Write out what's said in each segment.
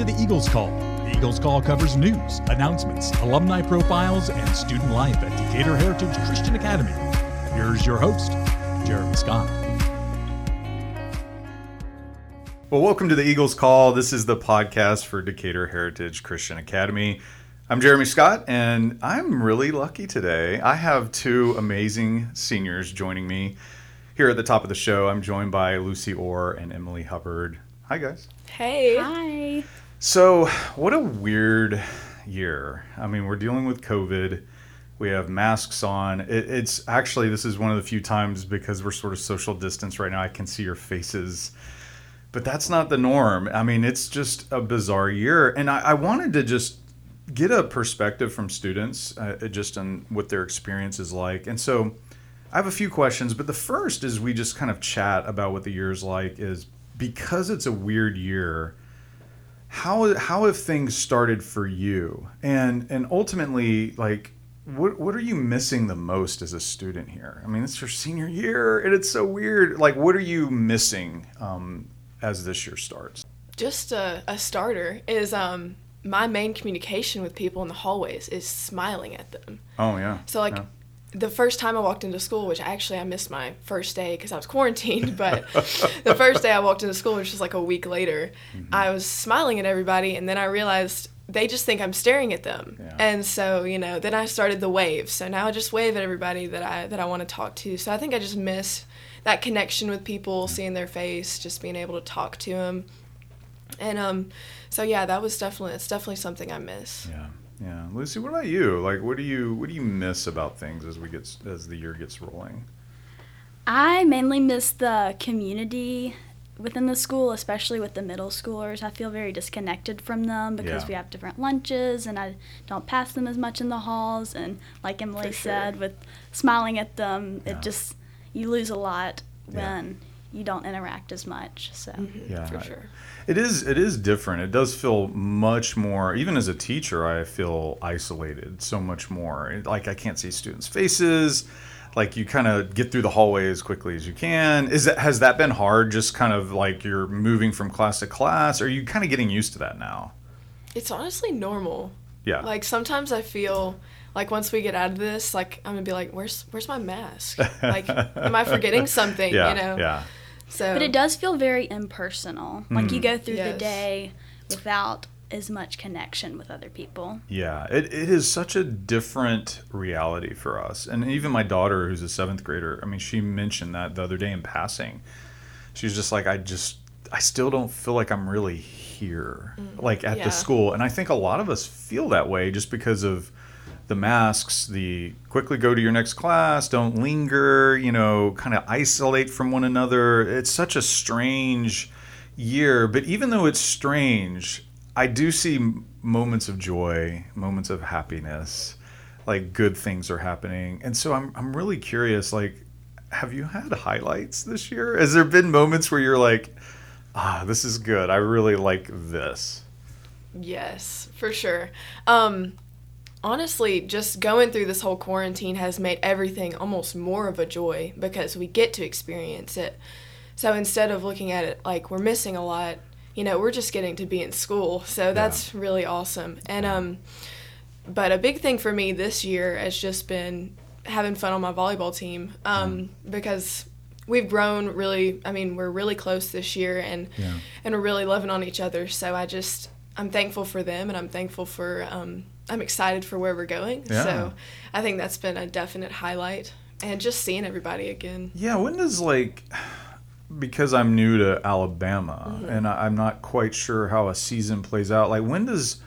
to the Eagles Call. The Eagles Call covers news, announcements, alumni profiles, and student life at Decatur Heritage Christian Academy. Here's your host, Jeremy Scott. Well, welcome to the Eagles Call. This is the podcast for Decatur Heritage Christian Academy. I'm Jeremy Scott, and I'm really lucky today. I have two amazing seniors joining me here at the top of the show. I'm joined by Lucy Orr and Emily Hubbard. Hi, guys. Hey. Hi. So, what a weird year. I mean, we're dealing with COVID. We have masks on. It, it's actually, this is one of the few times because we're sort of social distance right now, I can see your faces. But that's not the norm. I mean, it's just a bizarre year. And I, I wanted to just get a perspective from students uh, just on what their experience is like. And so I have a few questions, but the first is we just kind of chat about what the year's like is because it's a weird year how how have things started for you? And and ultimately like what what are you missing the most as a student here? I mean it's your senior year and it's so weird. Like what are you missing um, as this year starts? Just a, a starter is um my main communication with people in the hallways is smiling at them. oh yeah. So like Yeah. The first time I walked into school, which actually I missed my first day because I was quarantined, but the first day I walked into school, which was like a week later, Mm-hmm. I was smiling at everybody, and then I realized they just think I'm staring at them, Yeah. and so you know, then I started the wave. So now I just wave at everybody that I that I want to talk to. So I think I just miss that connection with people, seeing their face, just being able to talk to them, and um, so yeah, that was definitely it's definitely something I miss. yeah yeah lucy what about you like what do you what do you miss about things as we get as the year gets rolling I mainly miss the community within the school, especially with the middle schoolers. I feel very disconnected from them because Yeah. we have different lunches and I don't pass them as much in the halls. And like Emily sure. said, with smiling at them, Yeah. it just, you lose a lot when you don't interact as much. So. Mm-hmm. yeah for sure. It is it is different. It does feel much more even as a teacher I feel isolated so much more. Like I can't see students' faces. Like you kind of get through the hallway as quickly as you can. Is that has that been hard just kind of like you're moving from class to class? Or are you kind of getting used to that now? It's honestly normal. Yeah. Like sometimes I feel like once we get out of this, like I'm gonna be like, where's where's my mask? Like, am I forgetting something? yeah, you know. yeah. So. But it does feel very impersonal. Like you mm. go through the day without as much connection with other people. Yeah, it, it is such a different reality for us. And even my daughter, who's a seventh grader, I mean, she mentioned that the other day in passing. She was just like, I just, I still don't feel like I'm really here, mm. like at yeah. the school. And I think a lot of us feel that way just because of the masks, the quickly go to your next class, don't linger, you know, kind of isolate from one another. It's such a strange year. But even though it's strange, I do see moments of joy, moments of happiness, like good things are happening. And so I'm, I'm really curious, like, have you had highlights this year? Has there been moments where you're like, ah, this is good. I really like this. Yes, for sure. Um, honestly, just going through this whole quarantine has made everything almost more of a joy because we get to experience it. So instead of looking at it like we're missing a lot, you know, we're just getting to be in school. So that's really awesome. And um, but a big thing for me this year has just been having fun on my volleyball team um, because we've grown really i mean we're really close this year and Yeah. and we're really loving on each other so i just i'm thankful for them and i'm thankful for um, i'm excited for where we're going Yeah. so i think that's been a definite highlight and just seeing everybody again Yeah, when does like because I'm new to Alabama mm-hmm. and I, I'm not quite sure how a season plays out. Like when does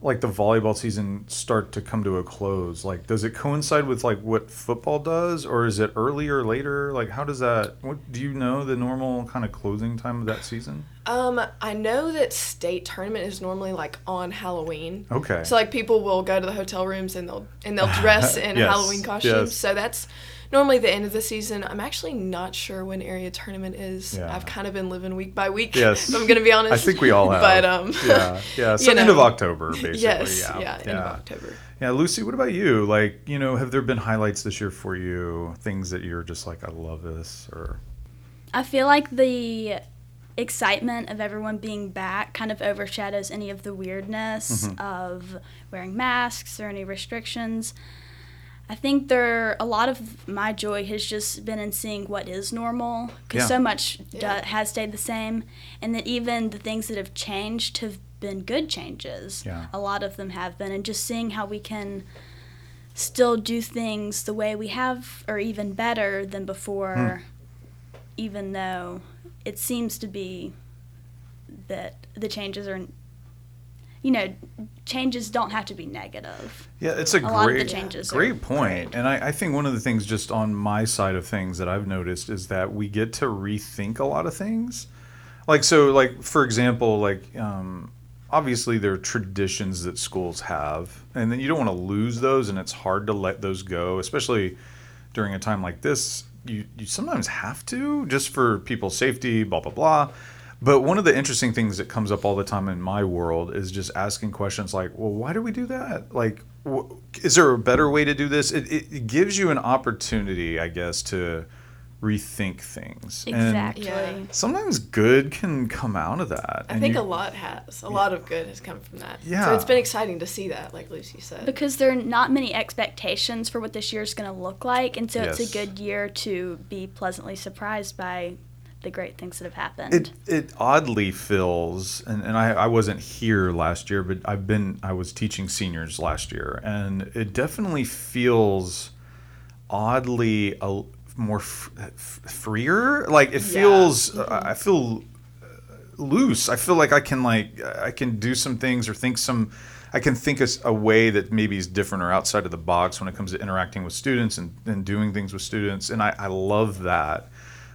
like the volleyball season start to come to a close? Like does it coincide with like what football does or is it earlier or later? Like how does that what do you know the normal kind of closing time of that season? Um i know that state tournament is normally like on halloween Okay. So like people will go to the hotel rooms and they'll and they'll dress in Yes, Halloween costumes. yes. So that's normally the end of the season. I'm actually not sure when area tournament is. Yeah. I've kind of been living week by week. Yes. if I'm gonna be honest. I think we all have. But um, yeah, yeah. So you end of. October, basically. yes, yeah, yeah, end of October. Yeah, Lucy, what about you? Like, you know, have there been highlights this year for you? Things that you're just like, I love this, or I feel like the excitement of everyone being back kind of overshadows any of the weirdness mm-hmm. of wearing masks or any restrictions. I think there a lot of my joy has just been in seeing what is normal because Yeah. so much do- has stayed the same, and that even the things that have changed have been good changes. Yeah. A lot of them have been, and just seeing how we can still do things the way we have, or even better than before, hmm. even though it seems to be that the changes are, you know, changes don't have to be negative. Yeah, it's a, the great, changes great point. And I, I think one of the things just on my side of things that I've noticed is that we get to rethink a lot of things. Like so, like for example, like um, obviously there are traditions that schools have, and then you don't want to lose those, and it's hard to let those go, especially during a time like this. You you sometimes have to just for people's safety, blah blah blah. But one of the interesting things that comes up all the time in my world is just asking questions like, well, why do we do that? Like, wh- is there a better way to do this? It, it, it gives you an opportunity, I guess, to rethink things. Exactly. Yeah. sometimes good can come out of that. I think you- a lot has. A lot of good has come from that. Yeah. So it's been exciting to see that, like Lucy said. Because there are not many expectations for what this year is going to look like, and so Yes. it's a good year to be pleasantly surprised by the great things that have happened. It it oddly feels, and, and I, I wasn't here last year, but I've been I was teaching seniors last year, and it definitely feels oddly a, more f- f- freer. Like it feels, I feel uh, loose. I feel like I can like I can do some things or think some. I can think a way that maybe is different or outside of the box when it comes to interacting with students and, and doing things with students, and I, I love that.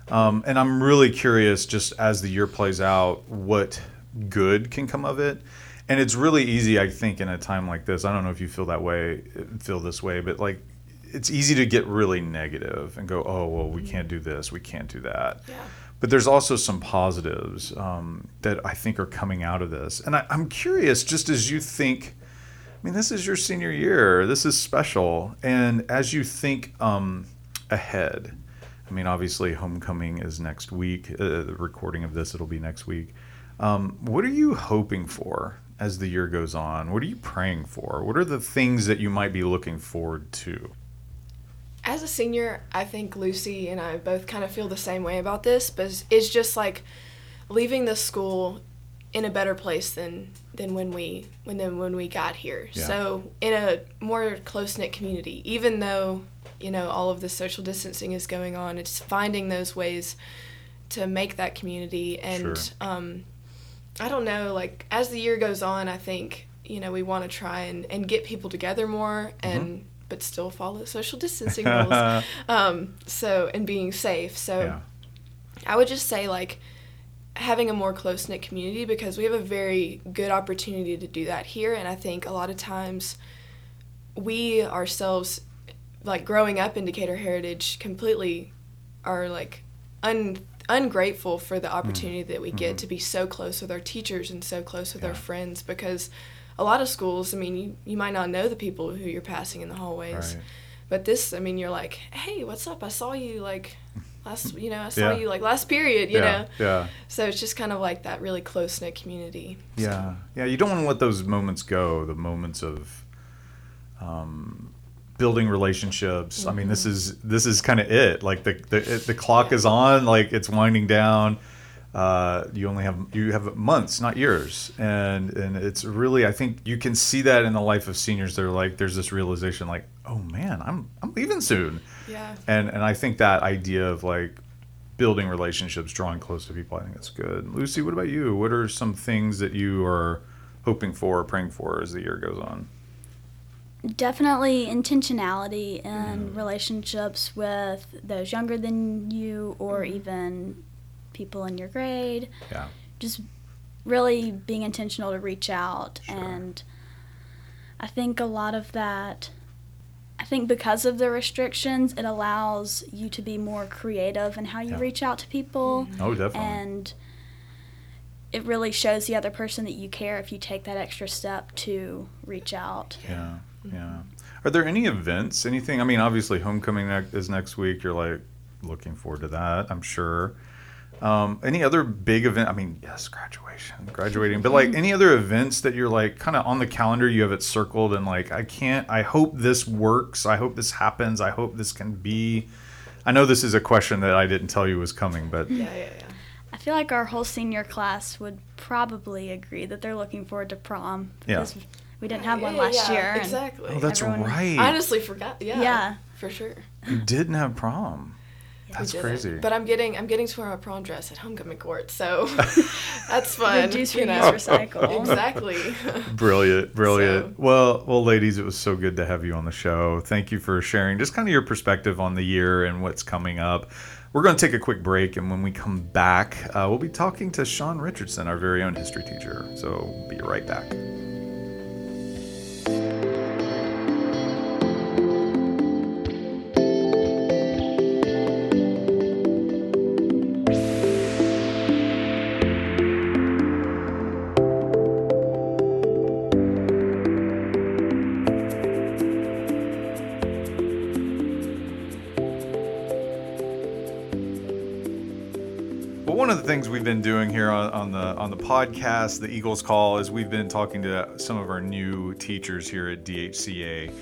Um, and I'm really curious, just as the year plays out, what good can come of it. And it's really easy, I think, in a time like this. I don't know if you feel that way, feel this way, but like, it's easy to get really negative and go, "Oh, well, we can't do this, we can't do that." Yeah. But there's also some positives um, that I think are coming out of this. And I, I'm curious, just as you think, I mean, this is your senior year, this is special. And as you think um, ahead, I mean, obviously, homecoming is next week. Uh, the recording of this, it'll be next week. Um, what are you hoping for as the year goes on? What are you praying for? What are the things that you might be looking forward to? As a senior, I think Lucy and I both kind of feel the same way about this, but it's- just like leaving the school in a better place than than when we when then when we got here. Yeah. So in a more close knit community, even though you know all of the social distancing is going on, it's finding those ways to make that community and Sure. um, I don't know, like as the year goes on, I think you know we want to try and, and get people together more and but still follow social distancing rules. um, so and being safe. So Yeah. I would just say like having a more close knit community because we have a very good opportunity to do that here, and I think a lot of times we ourselves, like growing up in Decatur Heritage, completely are like un ungrateful for the opportunity that we get to be so close with our teachers and so close with our friends because a lot of schools, I mean, you, you might not know the people who you're passing in the hallways. Right. But this, I mean, you're like, hey, what's up? I saw you like last, you know, I saw Yeah. you like last period, you yeah, know. yeah. So it's just kind of like that really close knit community. So- Yeah, yeah. You don't want to let those moments go. The moments of um, building relationships. I mean, this is this is kind of it. Like the the, the clock is on. Like it's winding down. Uh, you only have you have months, not years, and and it's really. I think you can see that in the life of seniors. They're like, there's this realization, like, oh man, I'm I'm leaving soon. Yeah. And and I think that idea of like building relationships, drawing close to people, I think that's good. Lucy, what about you? What are some things that you are hoping for or praying for as the year goes on? Definitely intentionality in relationships with those younger than you or even people in your grade. Yeah. Just really being intentional to reach out. Sure. And I think a lot of that, I think because of the restrictions, it allows you to be more creative in how you Yeah. reach out to people. Mm-hmm. Oh, definitely. And it really shows the other person that you care if you take that extra step to reach out. yeah. Yeah. Are there any events, anything? I mean, obviously, homecoming is next week. You're like looking forward to that, I'm sure. Um, any other big event? I mean, yes, graduation, graduating, but like any other events that you're like kind of on the calendar, you have it circled and like, I can't, I hope this works. I hope this happens. I hope this can be. I know this is a question that I didn't tell you was coming, but Yeah, yeah, yeah. I feel like our whole senior class would probably agree that they're looking forward to prom Yeah. we didn't have one Yeah, last yeah, year. Exactly. oh, that's everyone- right. I honestly forgot. Yeah. Yeah. For sure. you didn't have prom. We That's crazy. But I'm getting I'm getting to wear my prom dress at homecoming court, so that's fun. Reduce, you know. reuse, recycle. Exactly. Brilliant, brilliant. So- Well, well, ladies, it was so good to have you on the show. Thank you for sharing just kind of your perspective on the year and what's coming up. We're going to take a quick break, and when we come back, uh, we'll be talking to Sean Richardson, our very own history teacher. So, we'll be right back. Podcast, the Eagles Call, is we've been talking to some of our new teachers here at DHCA,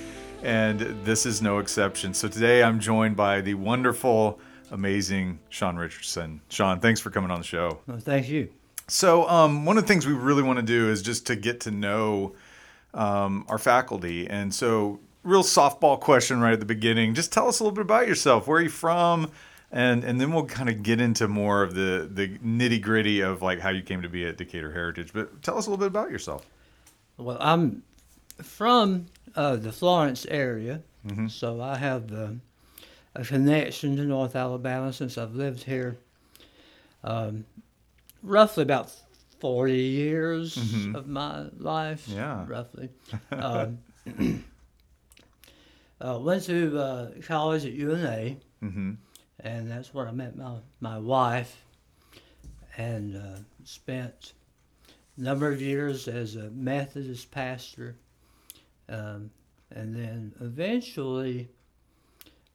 and this is no exception. So today I'm joined by the wonderful, amazing Sean Richardson. Sean, thanks for coming on the show. Well, thank you. So, um, one of the things we really want to do is just to get to know um, our faculty. And so, real softball question right at the beginning. Just tell us a little bit about yourself. Where are you from? And and then we'll kind of get into more of the the nitty gritty of like how you came to be at Decatur Heritage. But tell us a little bit about yourself. Well, I'm from uh, the Florence area, so I have uh, a connection to North Alabama since I've lived here um, roughly about 40 years of my life. Yeah. Roughly. um, uh, went to uh, college at UNA, Mm-hmm. And that's where I met my, my wife and uh, spent a number of years as a Methodist pastor. Um, and then eventually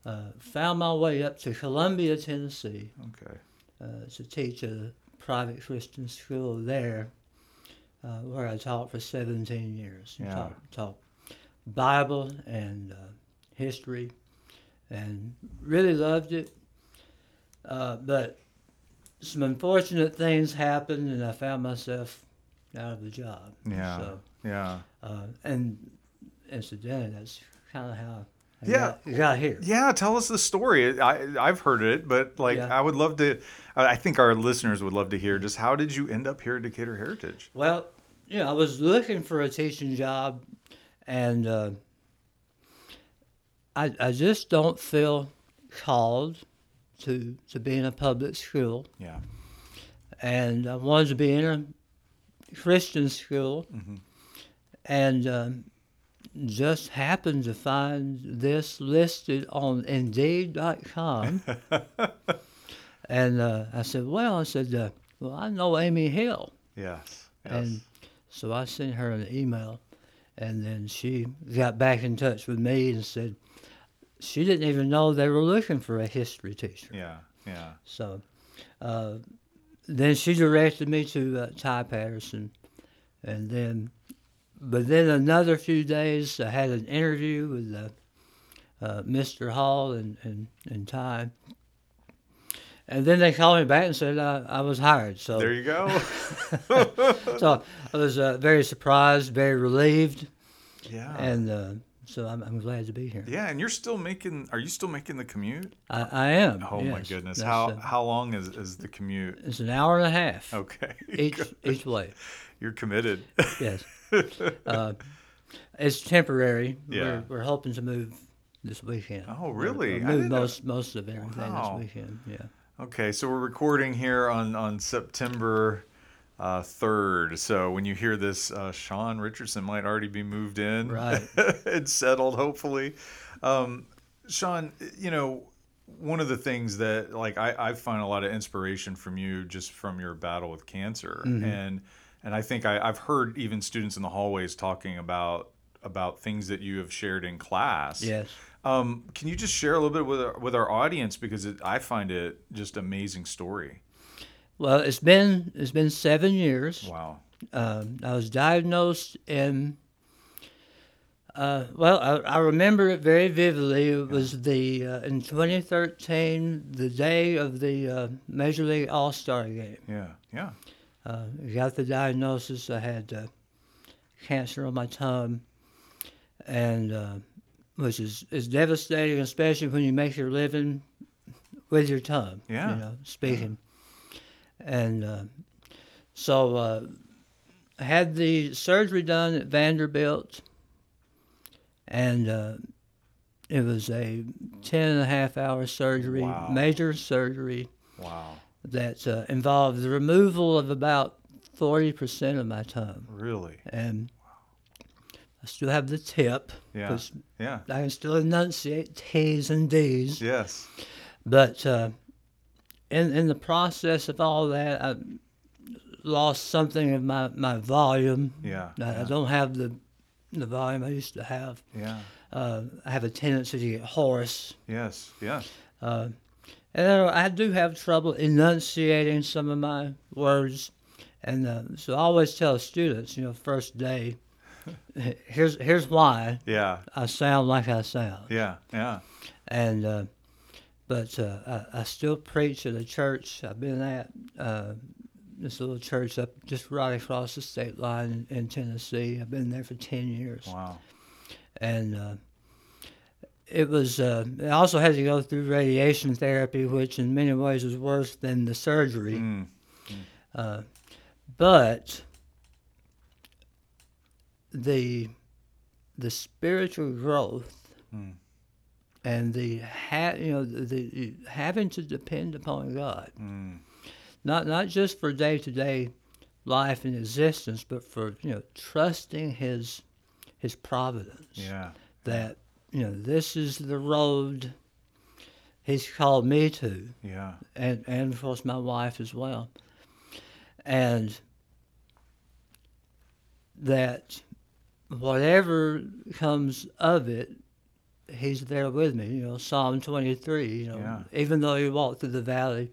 uh, found my way up to Columbia, Tennessee Okay. uh, to teach at a private Christian school there, uh, where I taught for 17 years. Yeah. Taught, taught Bible and uh, history, and really loved it. Uh, but some unfortunate things happened, and I found myself out of the job. Yeah. So, Yeah. uh, and incidentally, that's kind of how I Yeah. got, got here. Yeah, tell us the story. I I've heard it, but like Yeah. I would love to. I think our listeners would love to hear just how did you end up here at Decatur Heritage? Well, you know, I was looking for a teaching job, and uh, I I just don't feel called to to be in a public school, Yeah. and I wanted to be in a Christian school, and um, just happened to find this listed on Indeed.com. and uh, I said, "Well," I said, uh, "Well, I know Amy Hill." Yes. Yes. And so I sent her an email, and then she got back in touch with me and said she didn't even know they were looking for a history teacher. yeah. Yeah. So uh, then she directed me to uh, Ty Patterson, and then, but then another few days I had an interview with uh, uh, Mr. Hall and, and, and Ty. And then they called me back and said I, I was hired. So There you go. so I was uh, very surprised, very relieved, yeah. and uh, so I'm, I'm glad to be here. yeah, and you're still making. Are you still making the commute? I, I am. Oh my goodness. That's, How uh, how long is is the commute? it's an hour and a half Okay. each each way. You're committed. Yes, uh, it's temporary. Yeah. We're, we're hoping to move this weekend. Oh, We're- really? we'll I move didn't know- most most of everything Wow. this weekend. Yeah. Okay, so we're recording here on on September uh, third. so when you hear this, uh, Sean Richardson might already be moved in, Right. and settled, hopefully. Um, Sean, you know, one of the things that like I, I find a lot of inspiration from you just from your battle with cancer, Mm-hmm. and and I think I, I've heard even students in the hallways talking about about things that you have shared in class. Yes. Um, can you just share a little bit with our, with our audience because it, I find it just amazing story. Well, it's been it's been seven years. Wow. Um, I was diagnosed in. Uh, well, I, I remember it very vividly. It was the uh, in 2013, the day of the uh, Major League All Star game. Yeah. Yeah. Uh, I got the diagnosis. I had uh, cancer on my tongue, and uh, which is, is devastating, especially when you make your living with your tongue. Yeah. You know, speaking. And uh, so uh, I had the surgery done at Vanderbilt, and uh, it was a 10 and a half hour surgery, Wow. major surgery Wow. that uh, involved the removal of about 40% of my tongue. Really? And I still have the tip, Yeah. Yeah. I can still enunciate T's and D's. Yes. But uh, in, in the process of all that, I lost something of my, my volume. Yeah. I, I don't have the, the volume I used to have. Yeah. Uh, I have a tendency to get hoarse. Yes. Yes. Uh, and I do have trouble enunciating some of my words. And uh, so I always tell students, you know, first day, here's here's why Yeah. I sound like I sound. Yeah. Yeah. And uh, but uh, I, I still preach at a church I've been at. Uh, this little church up just right across the state line in, in Tennessee. I've been there for ten years Wow. and uh, it was. Uh, I also had to go through radiation therapy, which in many ways was worse than the surgery. Mm. Uh, but the the spiritual growth Mm. And the ha- you know the, the having to depend upon God, Mm. not not just for day to day life and existence, but for you know trusting His His providence Yeah. that you know this is the road he's called me to Yeah. and and of course my wife as well and that whatever comes of it he's there with me you know psalm 23 you know Yeah. even though you walk through the valley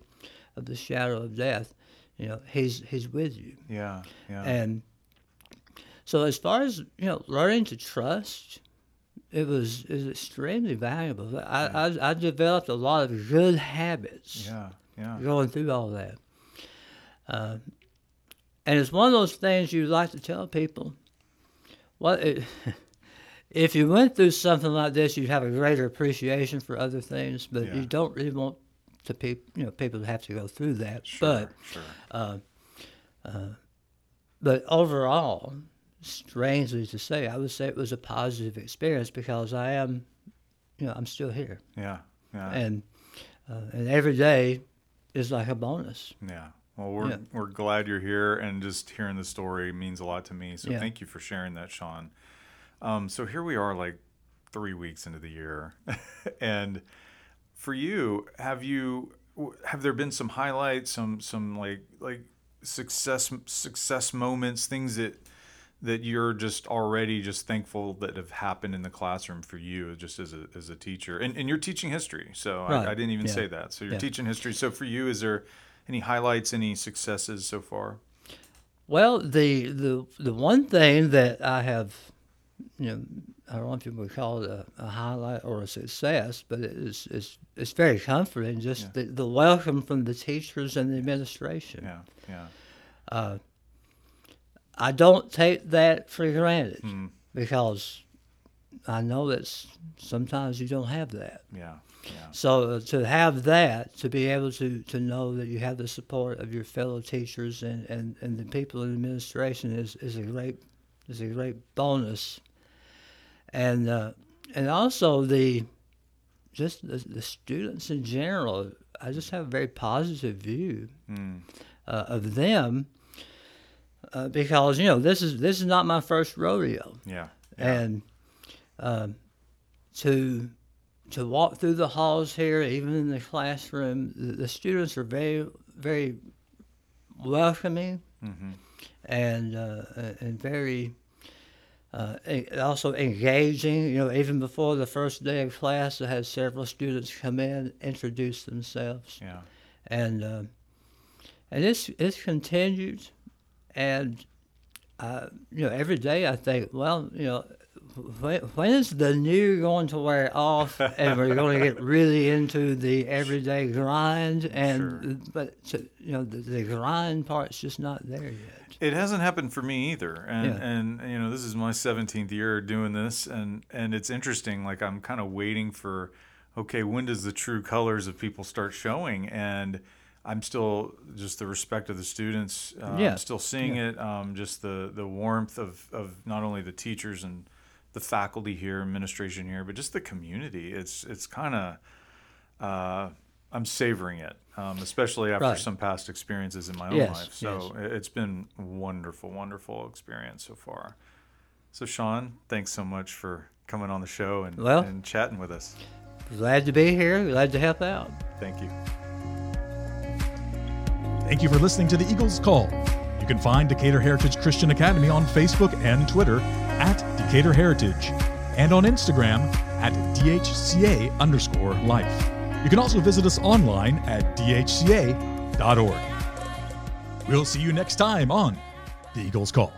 of the shadow of death you know he's he's with you Yeah. Yeah. and so as far as you know, learning to trust, it was is extremely valuable. I, I I developed a lot of good habits yeah. Yeah. going through all that. Uh, and it's one of those things you like to tell people. What it, if you went through something like this, you'd have a greater appreciation for other things, but Yeah. you don't really want to peop, you know people to have to go through that. Sure. But sure. but overall, strangely to say, I would say it was a positive experience because I am, you know, I'm still here, Yeah. Yeah. and uh, and every day is like a bonus. Yeah. Well, we're Yeah. we're glad you're here, and just hearing the story means a lot to me. So Yeah. thank you for sharing that, Sean. Um, so here we are, like three weeks into the year, and for you, have you have there been some highlights, some some like like success success moments, things that that you're just already just thankful that have happened in the classroom for you just as a, as a teacher and, and you're teaching history so Right. I, I didn't even Yeah. say that so you're Yeah. teaching history so for you is there any highlights any successes so far Well, the the the one thing that I have, you know, I don't know if you would call it a, a highlight or a success, but it is it's it's very comforting. Just Yeah. the, the welcome from the teachers and the administration. yeah yeah I don't take that for granted Mm. because I know that sometimes you don't have that. yeah yeah So uh, to have that, to be able to, to know that you have the support of your fellow teachers and, and, and the people in administration is, is a great is a great bonus. And uh, and also the just the, the students in general, I just have a very positive view Mm. uh, of them uh, because you know this is this is not my first rodeo yeah yeah and um, to to walk through the halls here, even in the classroom, the, the students are very very welcoming Mhm. and uh, and very uh, also engaging. You know, even before the first day of class, I had several students come in, introduce themselves, yeah and uh, and it's it's continued, and uh, you know every day I think, well, you know, when, is the new going to wear off, and we're going to get really into the everyday grind, and Sure. but to, you know the, the grind part's just not there yet. It hasn't happened for me either, and Yeah. and you know this is my seventeenth year doing this, and and it's interesting. Like I'm kind of waiting for, okay, when does the true colors of people start showing? And I'm still just the respect of the students. Uh, Yeah. I'm still seeing it. Um, just the the warmth of of not only the teachers and the faculty here, administration here, but just the community. It's it's kind of. Uh, I'm savoring it, um, especially after Right. some past experiences in my own Yes, life. So yes. it- it's been wonderful, wonderful experience so far. So Sean, thanks so much for coming on the show and, Well- and chatting with us. Glad to be here. Glad to help out. Thank you. Thank you for listening to the Eagles Call. You can find Decatur Heritage Christian Academy on Facebook and Twitter at Decatur Heritage and on Instagram at DHCA underscore life. You can also visit us online at dhca.org. We'll see you next time on the Eagles Call.